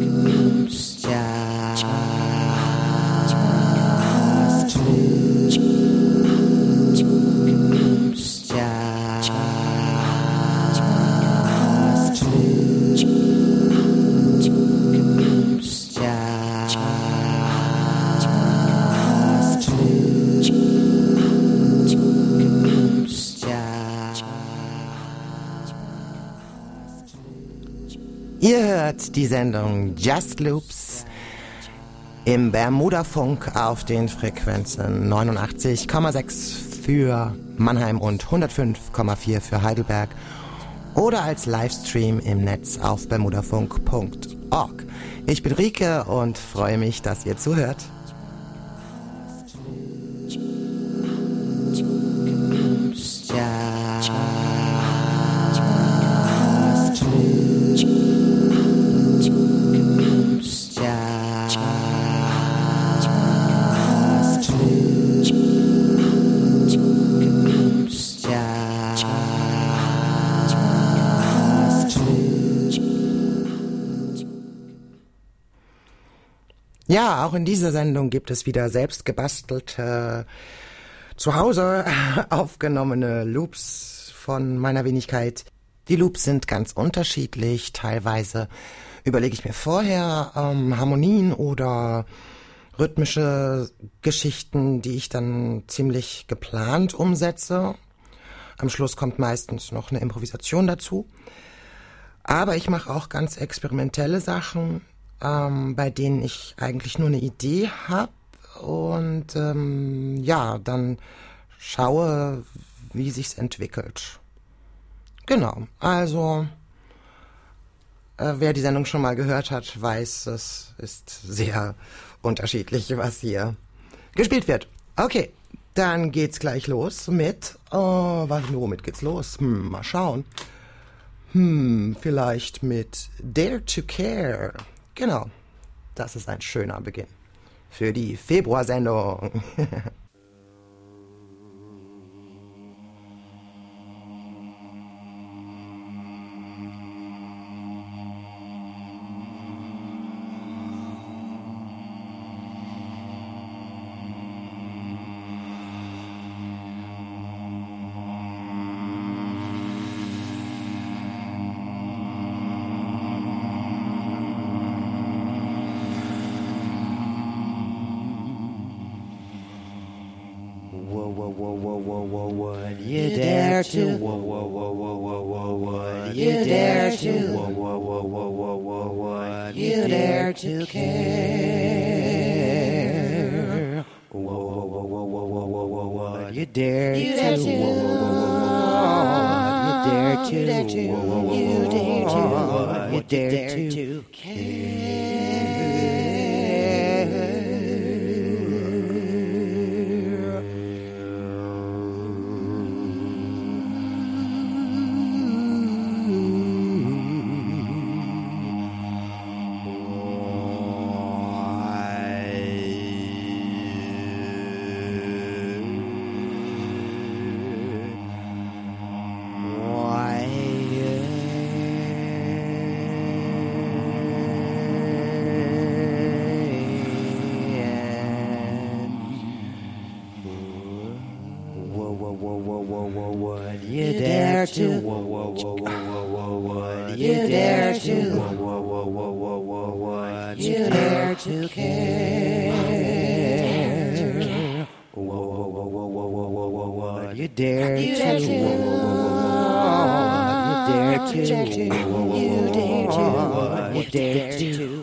Ihr die Sendung Just Loops im Bermuda-Funk auf den Frequenzen 89,6 für Mannheim und 105,4 für Heidelberg oder als Livestream im Netz auf bermudafunk.org. Ich bin Rike und freue mich, dass ihr zuhört. Ja, auch in dieser Sendung gibt es wieder selbst gebastelte, zu Hause aufgenommene Loops von meiner Wenigkeit. Die Loops sind ganz unterschiedlich. Teilweise überlege ich mir vorher ähm, Harmonien oder rhythmische Geschichten, die ich dann ziemlich geplant umsetze. Am Schluss kommt meistens noch eine Improvisation dazu. Aber ich mache auch ganz experimentelle Sachen, ähm, bei denen ich eigentlich nur eine Idee habe und ähm, ja, dann schaue, wie sich's entwickelt. Genau, also äh, wer die Sendung schon mal gehört hat, weiß, es ist sehr unterschiedlich, was hier gespielt wird. Okay, dann geht's gleich los mit, oh, was, womit geht's los? Hm, mal schauen. Hm, vielleicht mit Dare to Care. Genau, das ist ein schöner Beginn für die Februarsendung. you dare to? You dare to? You dare to care? You dare to? You dare to? You dare to? You dare to?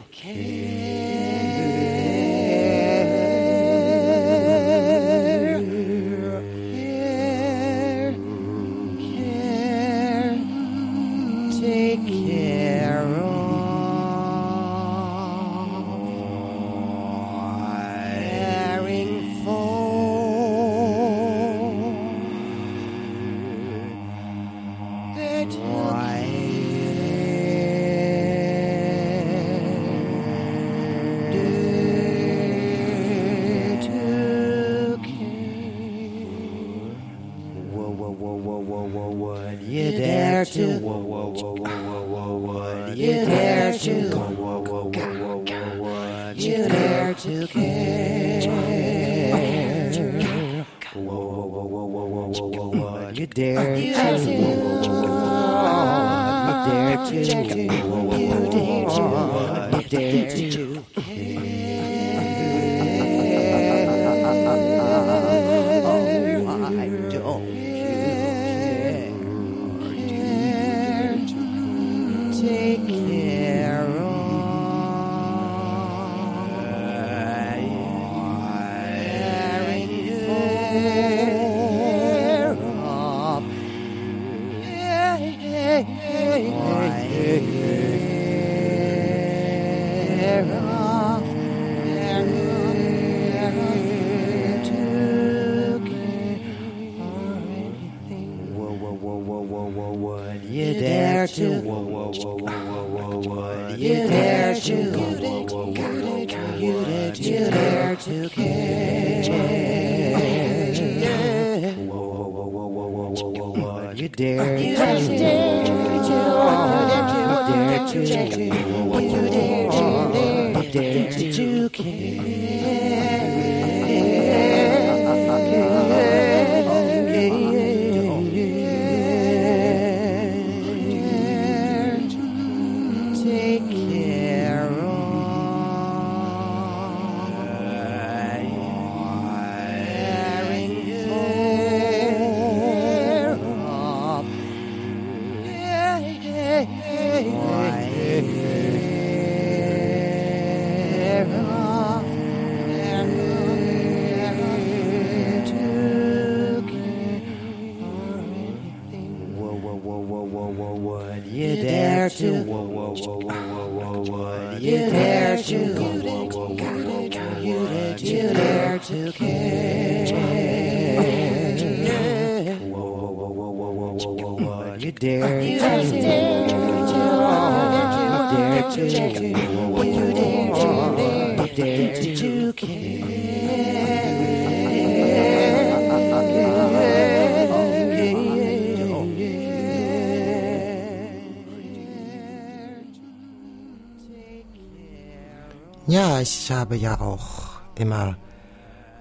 Ja, ich habe ja auch immer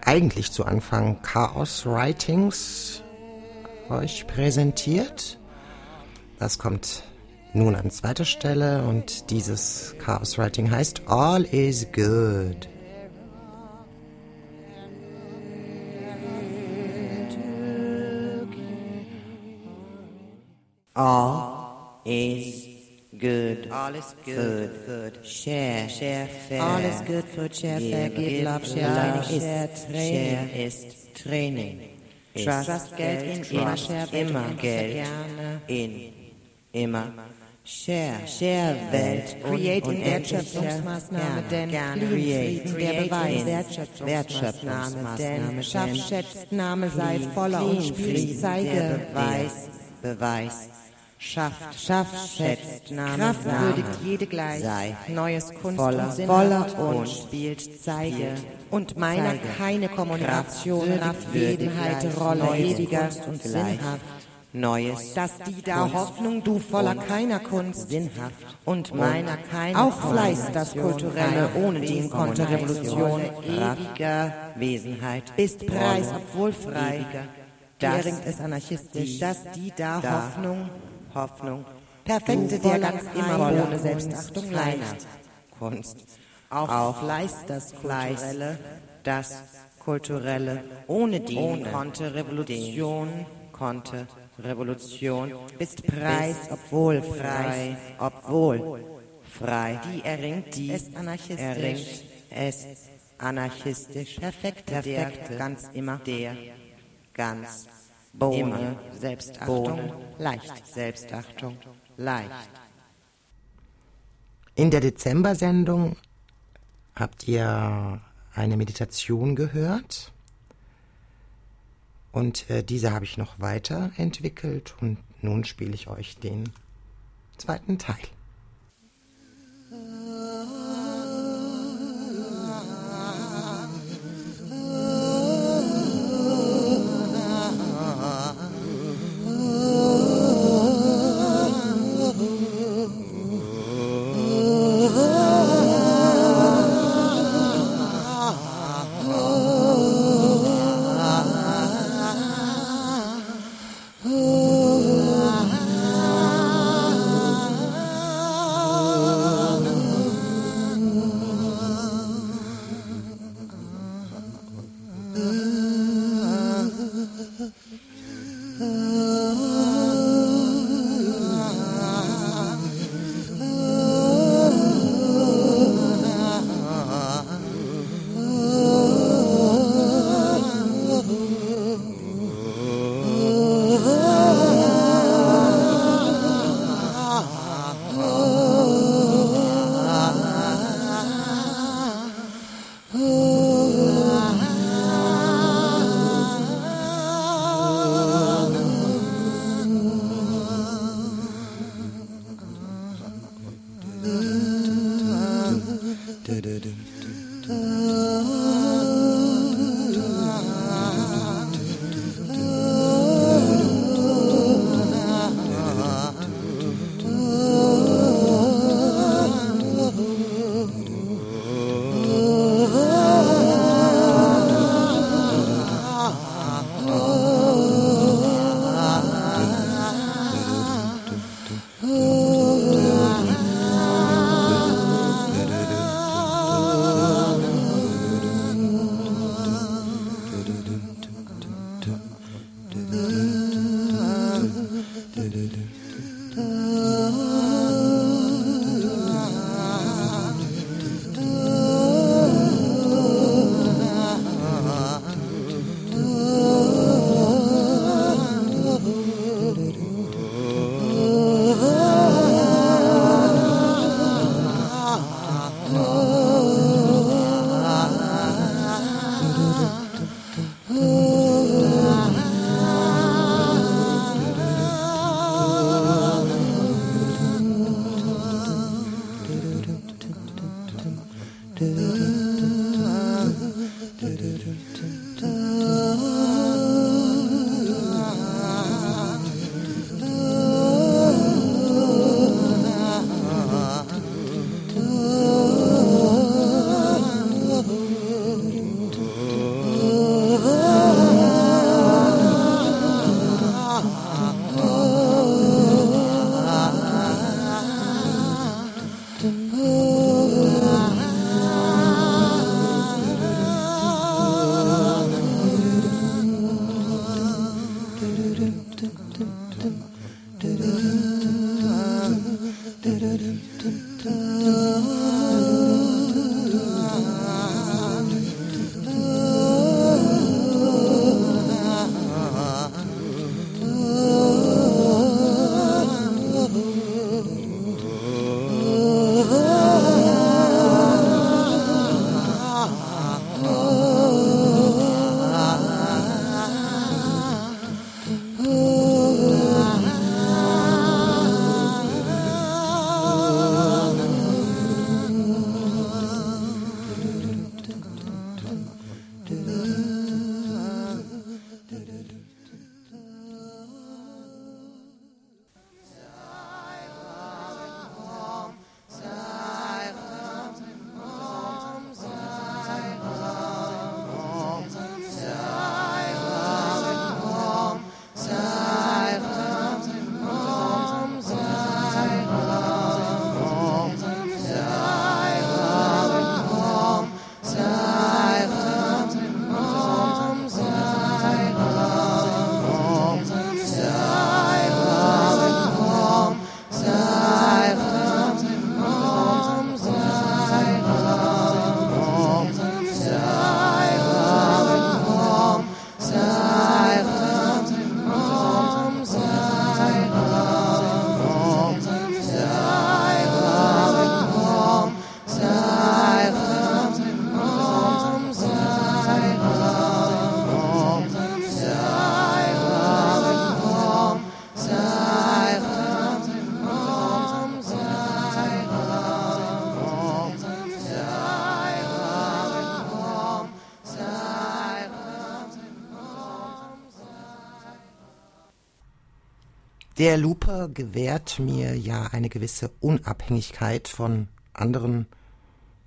eigentlich zu Anfang Chaos Writings euch präsentiert. Das kommt nun an zweiter Stelle und dieses Chaos Writing heißt All is Good. All is good. All is good. Share. Share fair. All is good, food, share fair, give love, share learning, share training. Share ist Training. Ist Trust Geld in immer, immer und Geld in immer Share. Share Welt Create in unendlich Wertschöpfungsmaßnahme, denn. Frieden der Beweis. Wertschöpfungsmaßnahme, Schaff, Name, sei voller und der zeige. Beweis. Beweis. Schafft. Schafft, schätzt, Name, Kraft würdigt jede gleich. Sei. Neues Kunst Voller, und Sinn voller und spielt, zeige. Und meiner zeige. keine Kommunikation, Kraft Jedenheit. Rolle, ewiger und sinnhaft. Neues. Dass die da Hoffnung, du voller keiner Kunst, sinnhaft. und meiner keine Auch Fleiß, das Kulturelle, ohne den konnte Revolution ewiger Wesenheit. bist Preis, obwohl frei. Das ist anarchistisch, dass die da Hoffnung, Hoffnung. perfekte der ganz immer ohne Selbstachtung Kunst, leicht. Kunst. Auch, Auch Fleiß, das Kulturelle, das Kulturelle, ohne den ohne konnte Revolution, konnte Revolution, bist Preis, obwohl frei. obwohl frei. Die erringt, die es ist anarchistisch. erringt es anarchistisch, Perfekte, perfekte, der, ganz immer, der, ganz, Bohne, immer, Selbstachtung, Bohne, leicht. Selbstachtung, leicht. In der Dezember-Sendung habt ihr eine Meditation gehört. Und äh, diese habe ich noch weiterentwickelt und nun spiele ich euch den zweiten Teil. Der Looper gewährt mir ja eine gewisse Unabhängigkeit von anderen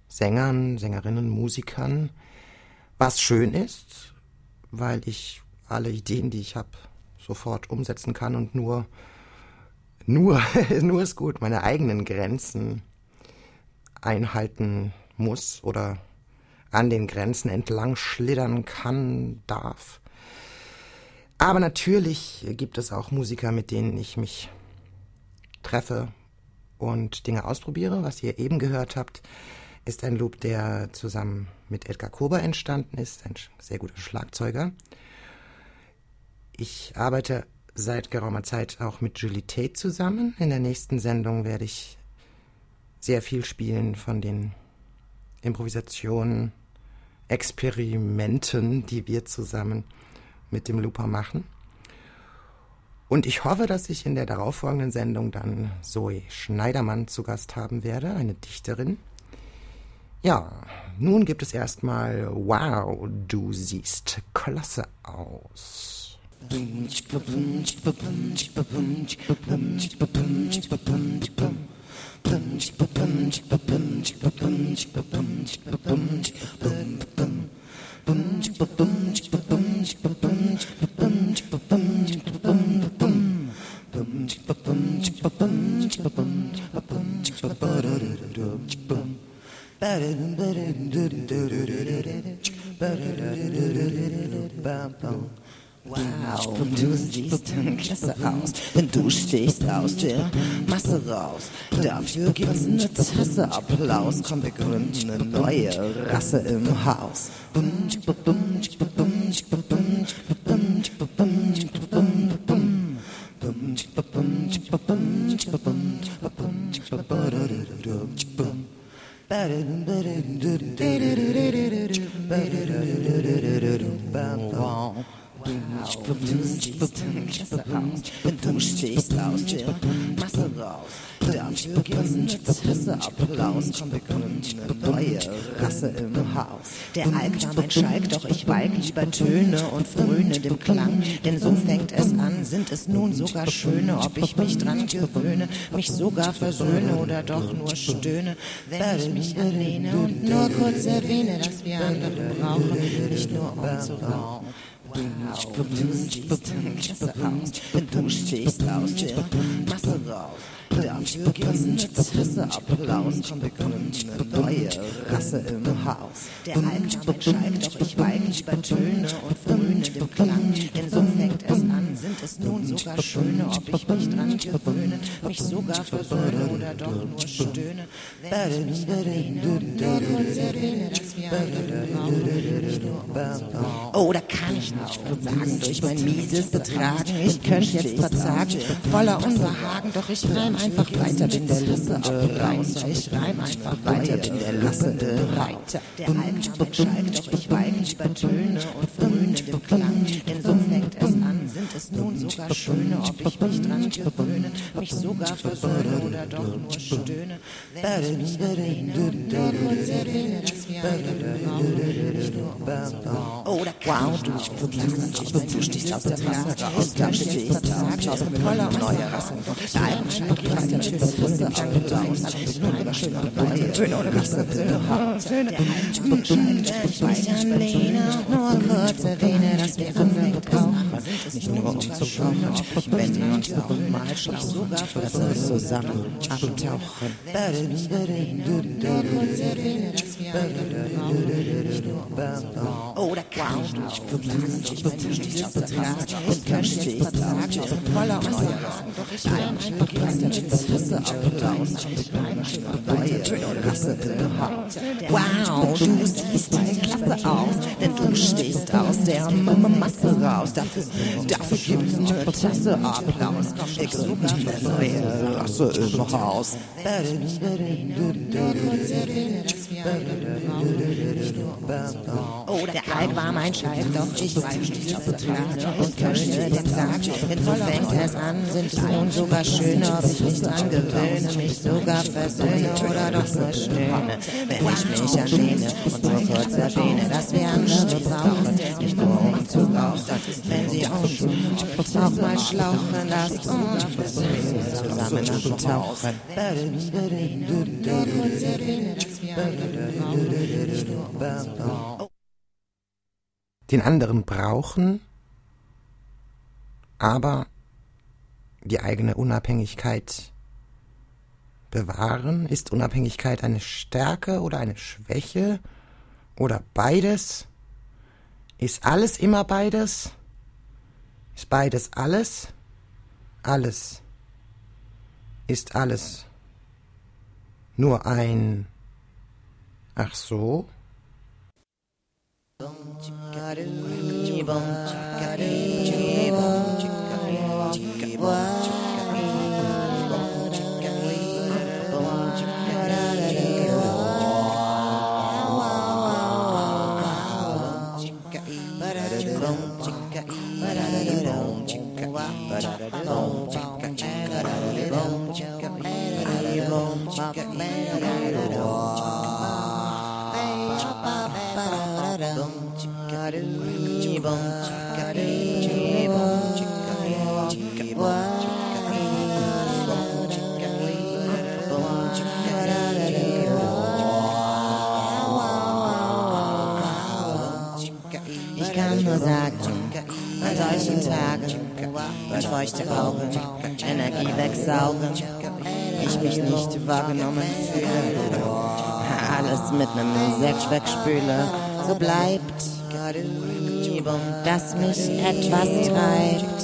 Sängern, Sängerinnen, Musikern, was schön ist, weil ich alle Ideen, die ich habe, sofort umsetzen kann und nur, nur, nur ist gut, meine eigenen Grenzen einhalten muss oder an den Grenzen entlang schlittern kann, darf. Aber natürlich gibt es auch Musiker, mit denen ich mich treffe und Dinge ausprobiere. Was ihr eben gehört habt, ist ein Loop, der zusammen mit Edgar Kober entstanden ist, ein sehr guter Schlagzeuger. Ich arbeite seit geraumer Zeit auch mit Julie Tate zusammen. In der nächsten Sendung werde ich sehr viel spielen von den Improvisationen, Experimenten, die wir zusammen mit dem Looper machen. Und ich hoffe, dass ich in der darauffolgenden Sendung dann Zoe Schneidermann zu Gast haben werde, eine Dichterin. Ja, nun gibt es erstmal Wow, du siehst klasse aus. Bum, bum. Wow, du siehst klasse aus, denn du stehst aus der Masse raus. Dafür gibt's eine Tasse Applaus, komm, wir gründen eine neue Rasse im Haus. Schalk, doch ich walk lieber Töne und fröne dem Klang. Denn so fängt es an, sind es nun sogar schöne, ob ich mich dran gewöhne, mich sogar versöhne oder doch nur stöhne, wenn ich mich anlehne und nur kurz erwähne, dass wir andere brauchen, nicht nur um zu rauchen. Wow, du stehst aus der Masse raus. Dafür gibt's eine Tasse Applaus, komm, wir gründen eine neue Rasse im Haus. Der mein Schalk, doch ich walk lieber Töne und fröne Klang. Denn so fängt es an, sind es nun sogar schöne, ob ich mich dran gewöhne, mich sogar versöhne oder doch nur stöhne, wenn ich mich und nur kurz erwähne, dass wir brauchen, nicht nur um rauchen. Oh, da kann ich nicht versagen durch mein mieses Betragen. Ich könnte jetzt verzagen, voller Unbehagen, doch ich reim einfach weiter, bin der Lasse Applaus. Ich reim einfach weiter, bin der Lasse bereit. Der Alk Schalk, doch ich walk lieber Töne und fröne dem Klang. Denn so fängt es sind es nun sogar schöne, ob ich mich dran gewöhne, mich sogar versöhne oder doch nur stöhne, wenn ich mich erwähne und nur kurz erwähne, dass wir andere brauchen, nicht nur um zu rauchen. Oh, kann ich nicht versagen, ich bin du stehst aus der Masse raus, da stehst aus, aus voller neue Rasse. Der Alk Schalk gibt natürlich Tasse Applaus, nur über schöne Leute, Töne oder Rasse, Töne, Töne. Alk Schalk, wenn ich mich anlehne, nur kurz erwähne, dass wir andere brauchen, nicht nur um zu rauchen, wenn wir uns mal schlafen, sogar für zusammen abtauchen. Nur kann ich nicht versagen, ich Betrag, ich voller Unbehagen, doch ich reim einfach weiter mit Tasse Applaus, ich einfach weiter, Töne Rasse im Haus. Wow, du siehst klasse aus, denn du stehst aus der Masse raus, dafür, dafür gibt's eine Tasse Applaus, ich für neue Rasse im Haus. Oh, der Alk war mein Schalk, doch ich weiß dieses Betrag und könnte den sagen, denn so fängt es an, sind es nun sogar schöne, ob ich mich dran gewöhne, mich sogar versöhne oder doch nur stöhne, wenn ich mich anlehne und nur kurz erwähne, dass wir andere brauchen, nicht nur um zu rauchen, wenn sie uns auch mal schlauchen, lasst uns zusammen abtauchen. Erwähne, dass wir andere brauchen, nicht nur um zu rauchen. Den anderen brauchen, aber die eigene Unabhängigkeit bewahren? Ist Unabhängigkeit eine Stärke oder eine Schwäche oder beides? Ist alles immer beides? Ist beides alles? Alles ist alles nur ein Ach so? Ich feuchte Augen, Energie wegsaugen, ich mich nicht wahrgenommen fühle, alles mit nem Sekt wegspüle, so bleibt, dass mich etwas treibt,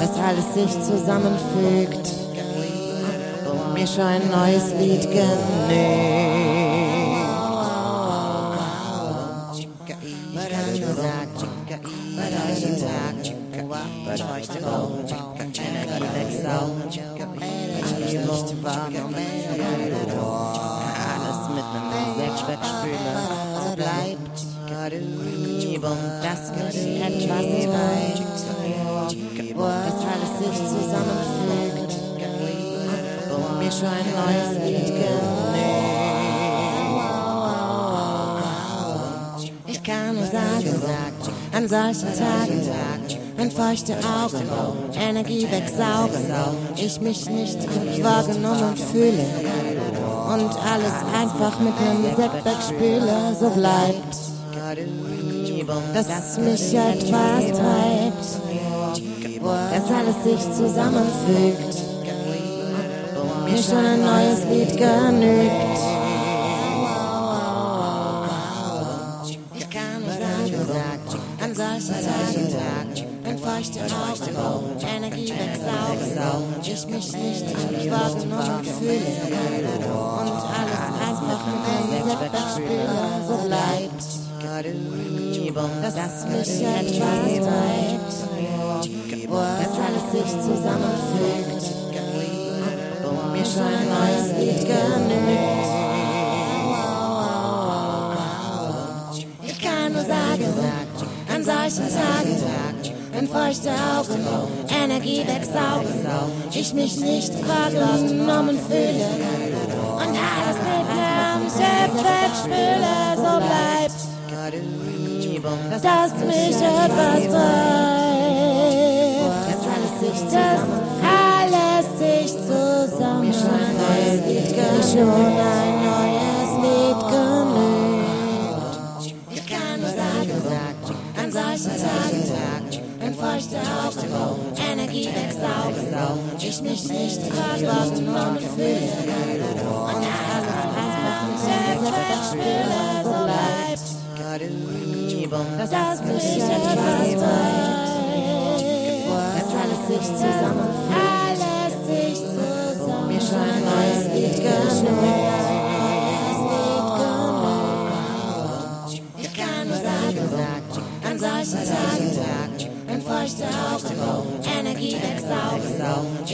dass alles sich zusammenfügt, mir schon ein neues Lied genügt. Solchen Tagen, wenn feuchte Augen. Energie wegsaugen, ich mich nicht wahrgenommen fühle. Und alles einfach mit einem Sekt wegspüle, so bleibt, dass mich etwas treibt, dass alles sich zusammenfügt, mir schon ein neues Lied genügt. Wahrgenommen fühle und alles einfach mit einem wegspüle, so bleibt, dass mich etwas treibt, wenn feuchte Augen Energie wegsaugen, ich mich nicht wahrgenommen fühle und alles mit einem Sekt wegspüle, so bleibt, dass mich etwas treibt, dass alles sich zusammen, alles sich zusammen, schon ein Augen Energie wegsaugen, ich mich nicht wahrgenommen fühle und alles im Sekt wegspüle, so bleibt, dass mich etwas treibt, dass alles sich zusammenfügt, alles sich zusammen, mir schon ein neues Lied genügt.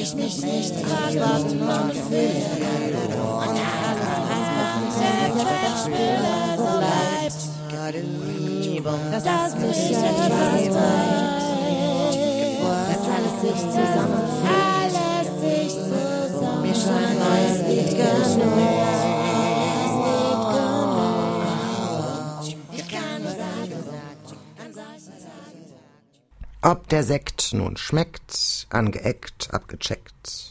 Ich mich nicht wahrgenommen fühle und alles einfach im Sekt wegspüle, so bleibt, dass mich etwas treibt, dass alles sich zusammenfügt, alles sich zusammen, mir schon ein neues Lied genügt. Ob der Sekt nun schmeckt, angeeckt, abgecheckt.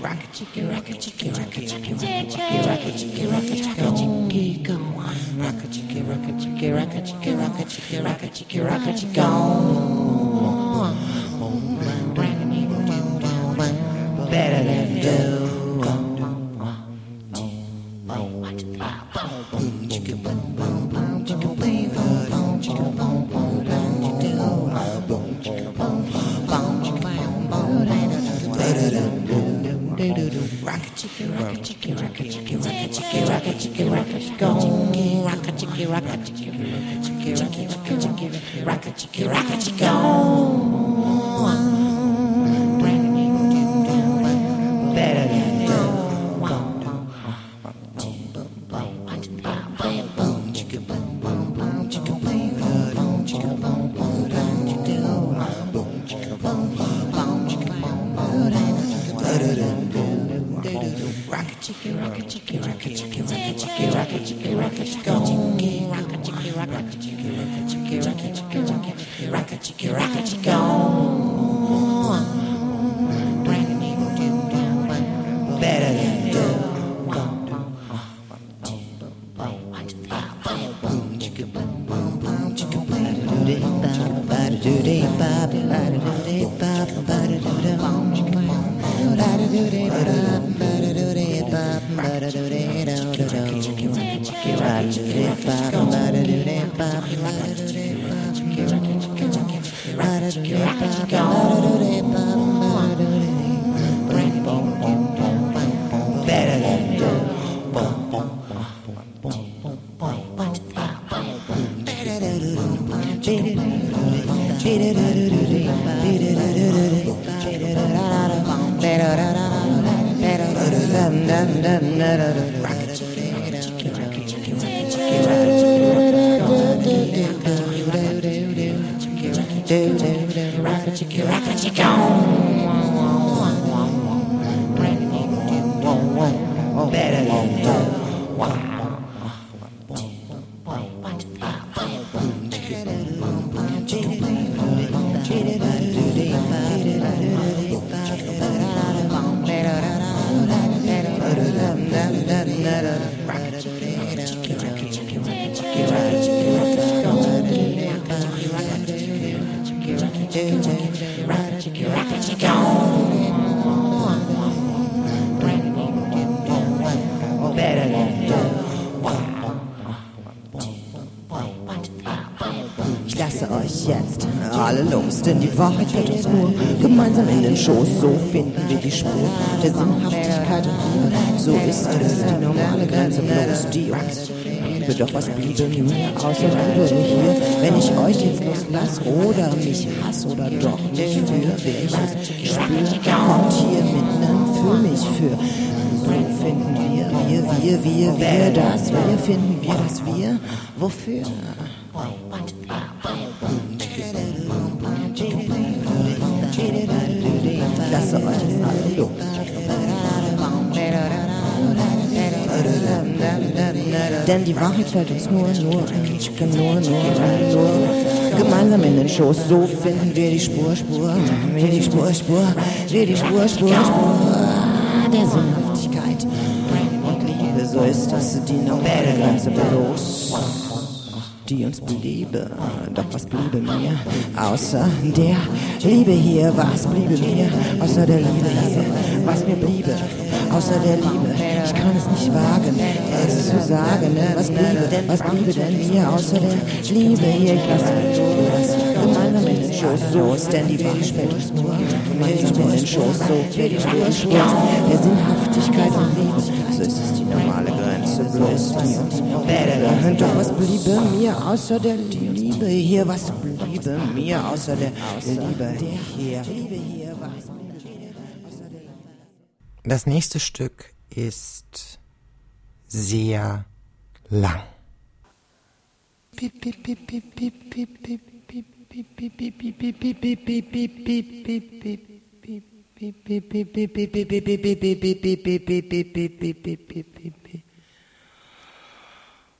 rocket chicky rocket chicky rocket chicky rocket chicky rocket chicky go rocket chicky rocket chicky rocket chicky rocket chicky rocket chicky rocket chicky go better than do. Rock Doch was bliebe mir außer Liebe hier, wenn ich euch jetzt loslass oder mich hasse oder doch nicht für welches Spür kommt hier mitten für mich für. So finden wir, wir, wir, wir, wir das, wir finden wir das wir, wofür? Denn die Wahrheit fällt uns nur, nur, nur, nur, nur, gemeinsam in den Schoß. So finden wir die Spur, Spur, wir die Spur, Spur, wir die Spur, Spur, Spur der Sinnhaftigkeit und Liebe. So ist das die normale Grenze bloß. die uns bliebe. Doch was bliebe mir außer der Liebe hier? Was bliebe mir außer der Liebe hier? Was mir bliebe außer der Liebe? Ich kann es nicht wagen, es zu sagen. Ne? Was bliebe denn, was bliebe denn mir außer der Liebe hier? Ich lasse das gemeinsam in den Schoß los, denn die Wahrheit fällt uns nur gemeinsam in den Schoß. So viel die Spur Schoß der Sinnhaftigkeit und Liebe. So ist es die normale Grenze, bloß die uns bädere. Doch was bliebe mir außer der Liebe hier? Was bliebe mir außer der Liebe hier? Das nächste Stück ist sehr lang.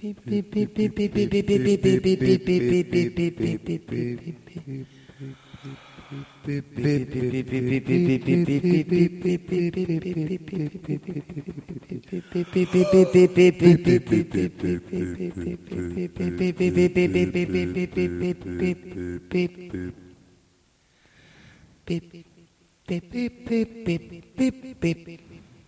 Beep, beep, beep, beep, beep.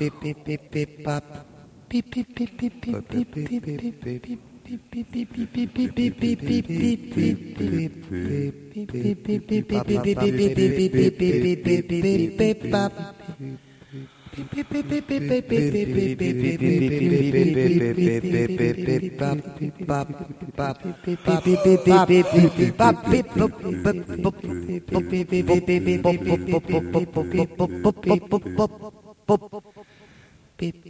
bop beep beep beep beep beep beep beep beep beep beep Beep,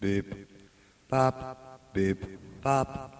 beep, bop, beep, bop.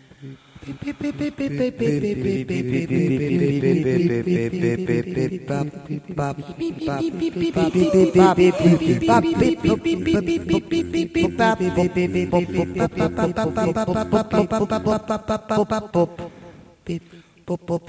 Beep pop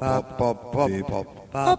pop pop pop pop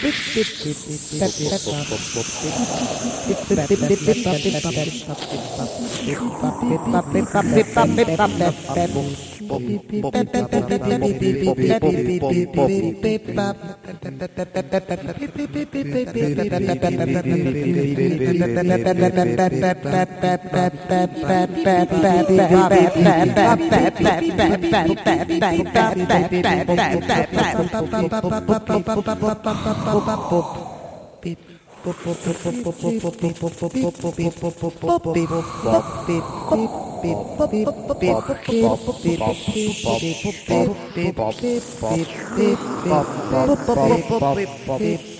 Pip pop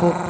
Bye.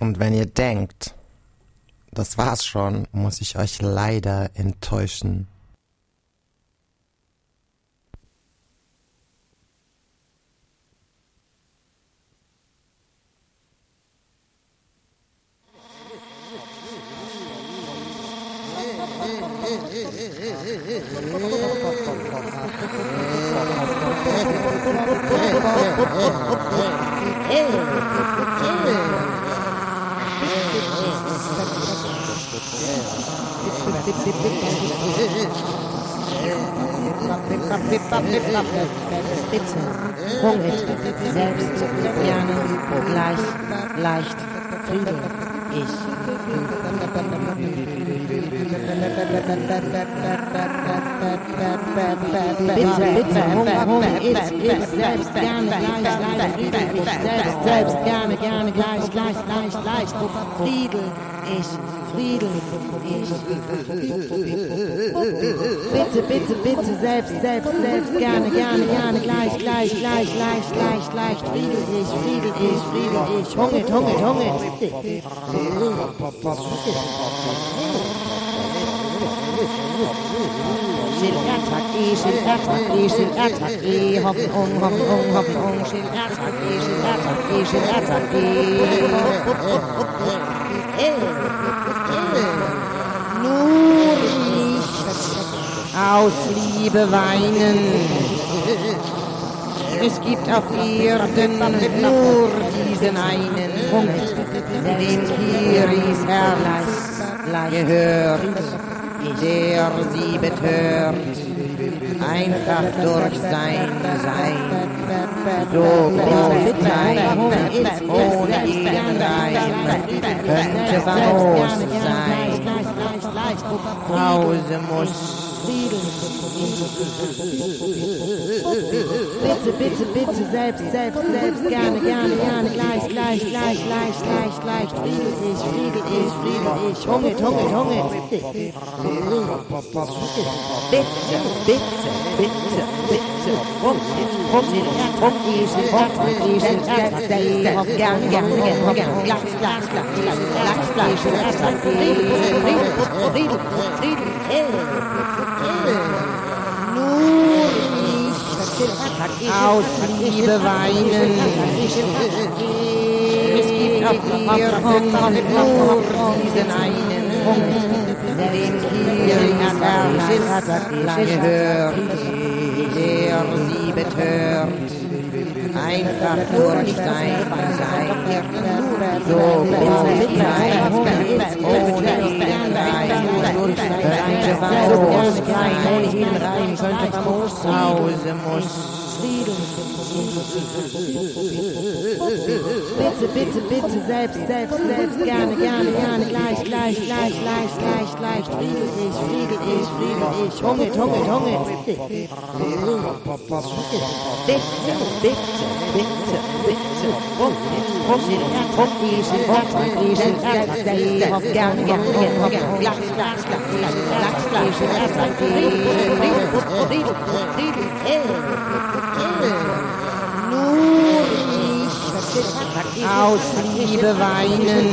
Und wenn ihr denkt, das war's schon, muss ich euch leider enttäuschen. Selbst, selbst, gerne, gerne, gerne, gleich, gleich, gleich, leicht, leicht, leicht, Friede, ich, Friede, ich, Friede, ich, hungert, hungert, hungert. E, E, Schild Ertrag, E, hoffen, um, hoffen, um, hoffen, um, Schild Ertrag, E, aus Liebe weinen. Es gibt auf Erden nur diesen einen Punkt, dem Kiris Herz gehört, der sie betört, einfach durch sein Sein, so groß sein, ohne irgendein, könnte famos sein, Pause muss Bitte, bitte, bitte, selbst, selbst, selbst, gerne, gerne, gerne, gleich, gleich, gleich, leicht, leicht, leicht, Friedel ich, Friedel ich, Friedel ich, hungert, hungert, hungert. Bitte, bitte, bitte, bitte, Aus Liebe weinen. Es gibt auf nur diesen einen Punkt, den in der gehört. Der sie betört. Einfach durch sein Sein, so groß sein, ohne könnte famos sein, ohne jeden Reim, könnte famos Hause muss. Bitte, bitte, bitte, selbst, selbst, selbst, gerne, gerne, gerne, gleich, gleich, gleich, leicht, leicht, leicht, Friedel ich, Friedel ich, Friedel ich, hungert, hungert, hungert. Bitte, bitte, bitte, bitte, hungert, hungert, hungert, ich, selbst, selbst, auf gerne, gerne, gerne, gleich, gleich, gleich, gleich, gleich, gleich, Friedel, Friedel, Friedel, Aus Liebe weinen.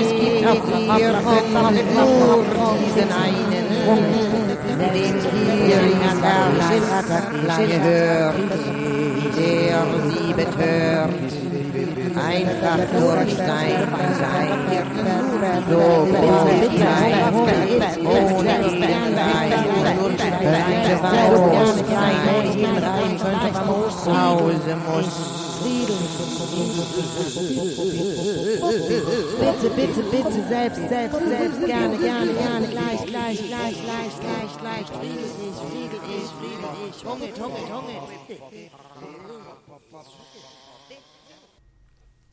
Es gibt auf ihr nur diesen einen, den hier in der gehört, der sie betört. Einfach durch sein Sein, so sein, ohne könnte Haus sein, Hause muss. Bitte, bitte, bitte, selbst, selbst, selbst, gerne, gerne, gerne, gleich, gleich, gleich, gleich, gleich, gleich, friedel ich, friedel ich, friedel ich, hungert, hungert, hungert.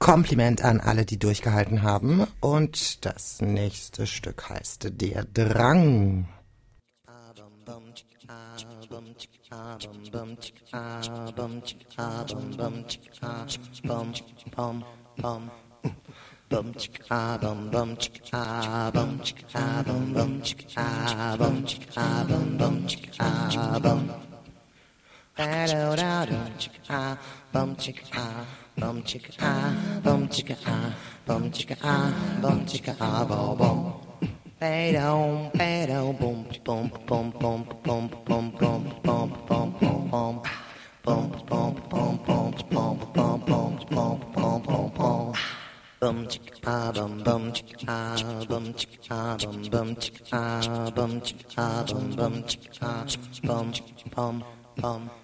Kompliment an alle, die durchgehalten haben. Und das nächste Stück heißt Der Drang. Bum chicka bum bum chicka bum chicka bum bum chicka bum chicka bum bum chicka bum. Da da da da chicka bum chicka bum chicka bum chicka bum chicka bum chicka bum bum. Ba-dum, ba-dum, boom, boom, boom, boom, boom, boom, boom, boom, boom, boom, boom. Boom, boom, boom, boom, boom, boom, boom, boom, boom, boom, boom. Bum chicka bum bum chicka bum chicka bum bum chicka bum chicka bum bum chicka bum bum bum.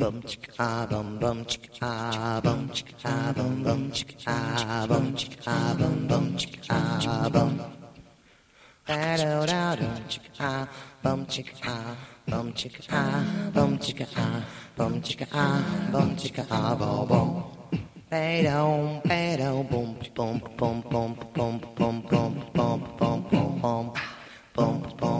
Bum chicka bum bum chicka bum chicka bum bum chicka bum chicka bum bum chicka bum. Da da da da chicka bum chicka bum chicka bum chicka bum chicka bum chicka bum bum. Ba-dum, ba-dum, boom, boom, boom, boom, boom, boom, boom, boom, boom, boom, boom. Boom, boom, boom,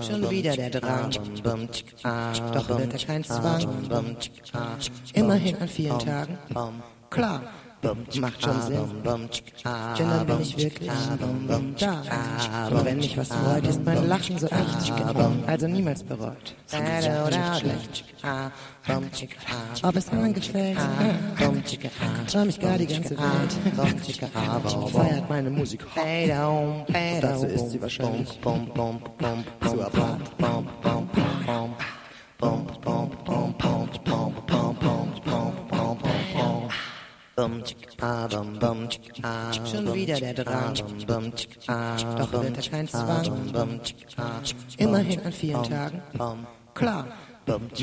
Schon wieder der Drang. Doch wird er kein Zwang. Immerhin an vielen Tagen. Klar, macht schon Sinn. dann bin ich wirklich da. Und wenn mich was freut, ist mein Lachen so echt. Also niemals bereut. schlecht Ob es anderen gefällt, bum chicka träum ich gar die ganze Welt. Feiert meine Musik. Ba-dum, Dazu ist sie wahrscheinlich zu apart. bum, bum, bum, bum, bum, bum, bum, bum, bum, bum, bum, bum, bum, Schon wieder der Drang, doch wird er kein Zwang. Immerhin an vielen Tagen, klar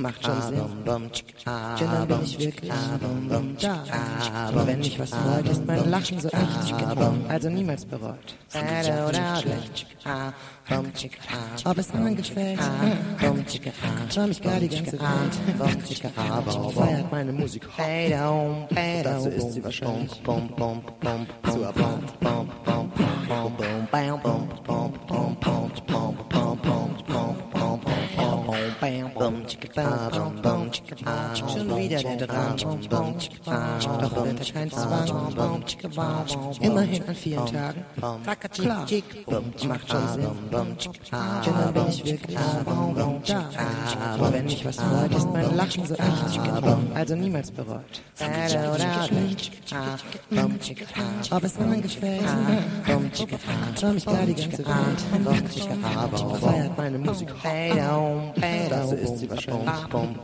macht schon Sinn. Denn dann bin ich wirklich da. Und wenn mich was freut, ist mein Lachen so echt. Also niemals bereut. chicka, bum, chicka, Ob es anderen gefällt, bum, chicka, träum ich gar die ganze Welt. Feiert meine Musik. Dazu ist sie wahrscheinlich zu bum, apart. bum, bum, bum, bum, bam, bum, bum, bum, bum, bum, bum, bum, bum, bum, Schon wieder der Drang, doch wird er kein Zwang. Immerhin an vielen Tagen, klar, macht schon Sinn. Denn dann bin ich wirklich da. Aber wenn mich was freut, ist mein Lachen so echt, also niemals bereut. Ob es anderen gefällt, ich mich da die ganze Welt. Feiert meine Musik. Das ist die Wahrscheinlichkeit.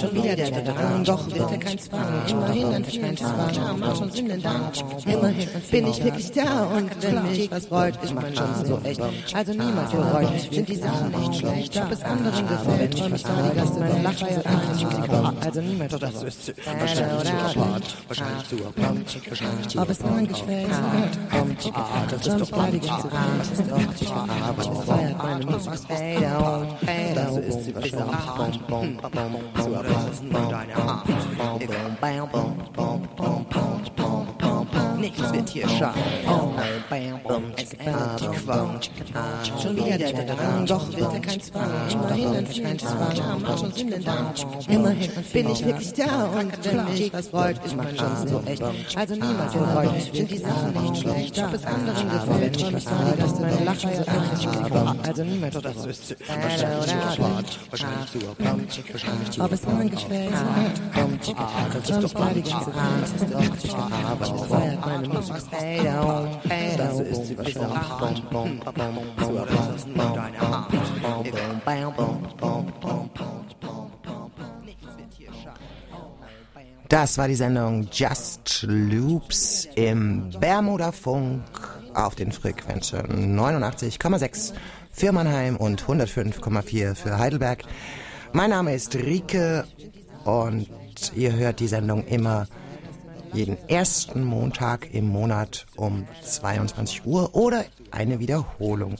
Schon wieder der Drang, doch wird er kein Zwang. Immerhin ein kein Zwang, macht schon Sinn denn dann. Immerhin bin ich wirklich da und wenn mich was freut, ist man schon so echt. Also niemals bereut, sind die Sachen nicht schlecht. Ob es anderen gefällt, träume ich da die ganze Zeit lache ja eigentlich Also niemals doch das ist wahrscheinlich zu apart, wahrscheinlich zu apart, wahrscheinlich Ob es anderen gefällt, das ist doch die ganze Zeit. Das ist doch zu apart, das feiert meine Musik. Das ist dazu ist sie verdammt. Zu erfassen deine Hand. Nichts wird hier schade. Es endet die Quang. Schon wieder der Drang, doch wird er kein Zwang. Immerhin ein kein Zwang, macht schon Sinn denn da. Immerhin bin ich wirklich da und wenn mich was freut, ist man schon so echt. Also niemals bereut, sind die Sachen nicht schlecht. Ob es anderen gefällt, träum ich da, dass meine Lacher so eigentlich Also niemals das ist wahrscheinlich zu apart, wahrscheinlich zu apart, wahrscheinlich Ob es anderen gefällt, träum ich die ganze Zeit. Das ist doch zu apart, das feiert meine Musik. Das ist sie wahrscheinlich zu Das war die Sendung Just Loops im Bermuda-Funk auf den Frequenzen 89,6 für Mannheim und 105,4 für Heidelberg. Mein Name ist Rike und ihr hört die Sendung immer jeden ersten Montag im Monat um 22 Uhr oder eine Wiederholung.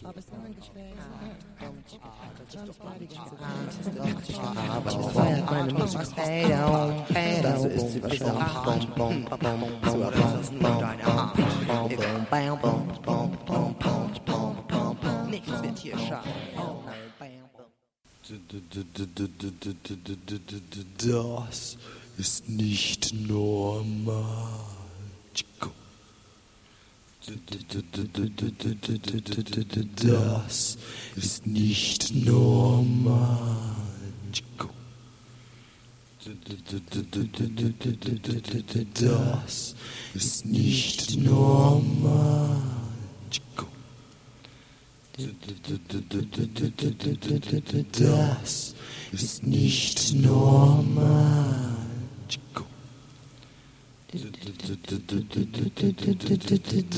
Das ist sie Nichts wird ist nicht normal. Das ist nicht normal. Das ist nicht normal. Das ist nicht normal.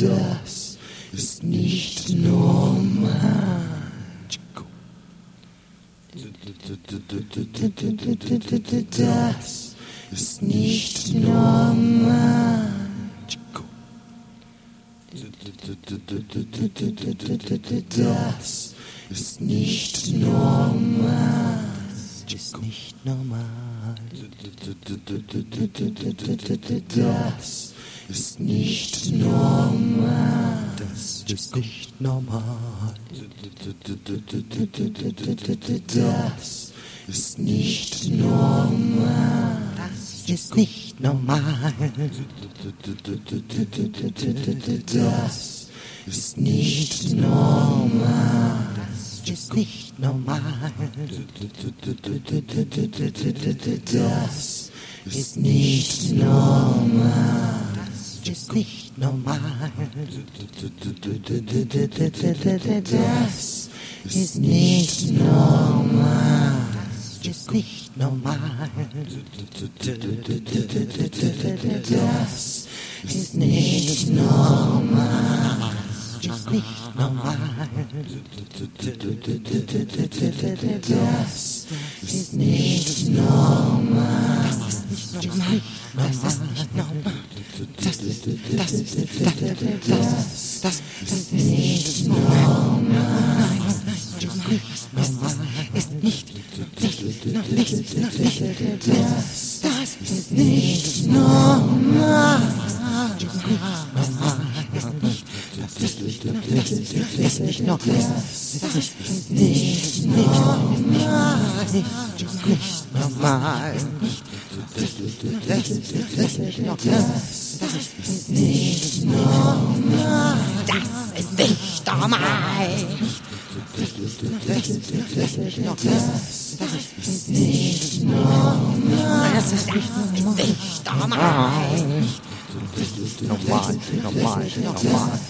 Das ist nicht normal. Das ist nicht normal. Das ist nicht normal. Das ist nicht normal. Das ist nicht normal. Das ist nicht normal. Das ist nicht normal. Das ist nicht normal. Das ist nicht normal. Das ist nicht normal. Das ist nicht normal. Das ist nicht normal. Das ist nicht normal. Das ist nicht normal. Das ist nicht normal. Das ist nicht normal. Das ist nicht normal. Das ist nicht normal. Das ist nicht normal. Das ist, das ist, das, das, das, das ist nicht normal. Nein, nein, das ist nicht normal. Ist nicht, nicht, nicht, nicht, nicht, das ist nicht normal. Das ist nicht normal nicht, nicht, nicht, nicht, nicht noch, nicht, nicht noch, nicht nochmal, nicht noch, nicht nochmal, das ist nicht normal. Nicht normal. Das ist nicht normal. Normal, normal, normal.